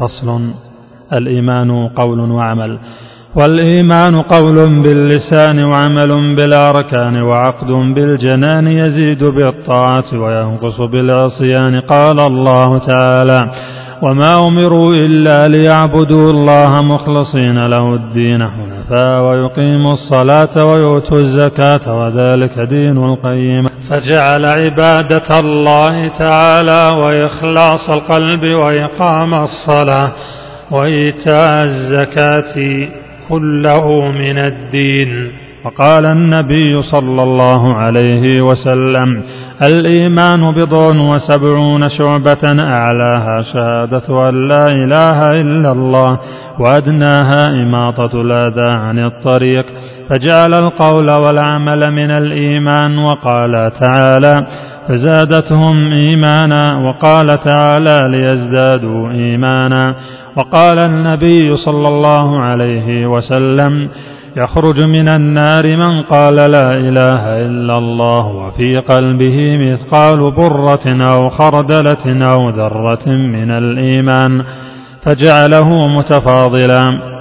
فصل. الإيمان قول وعمل. والإيمان قول باللسان وعمل بالأركان وعقد بالجنان يزيد بالطاعة وينقص بالعصيان. قال الله تعالى وما أمروا إلا ليعبدوا الله مخلصين له الدين حنفاء ويقيموا الصلاة ويؤتوا الزكاة وذلك دين القيم. فجعل عبادة الله تعالى وإخلاص القلب وإقام الصلاة وإيتاء الزكاة كله من الدين. وقال النبي صلى الله عليه وسلم الإيمان بضع وسبعون شعبة أعلاها شهادة أن لا إله إلا الله وأدناها إماطة الأذى عن الطريق. فجعل القول والعمل من الإيمان وقال تعالى فزادتهم إيمانا وقال تعالى ليزدادوا إيمانا. وقال النبي صلى الله عليه وسلم يخرج من النار من قال لا إله إلا الله وفي قلبه مثقال برة أو خردلة أو ذرة من الإيمان فجعله متفاضلا.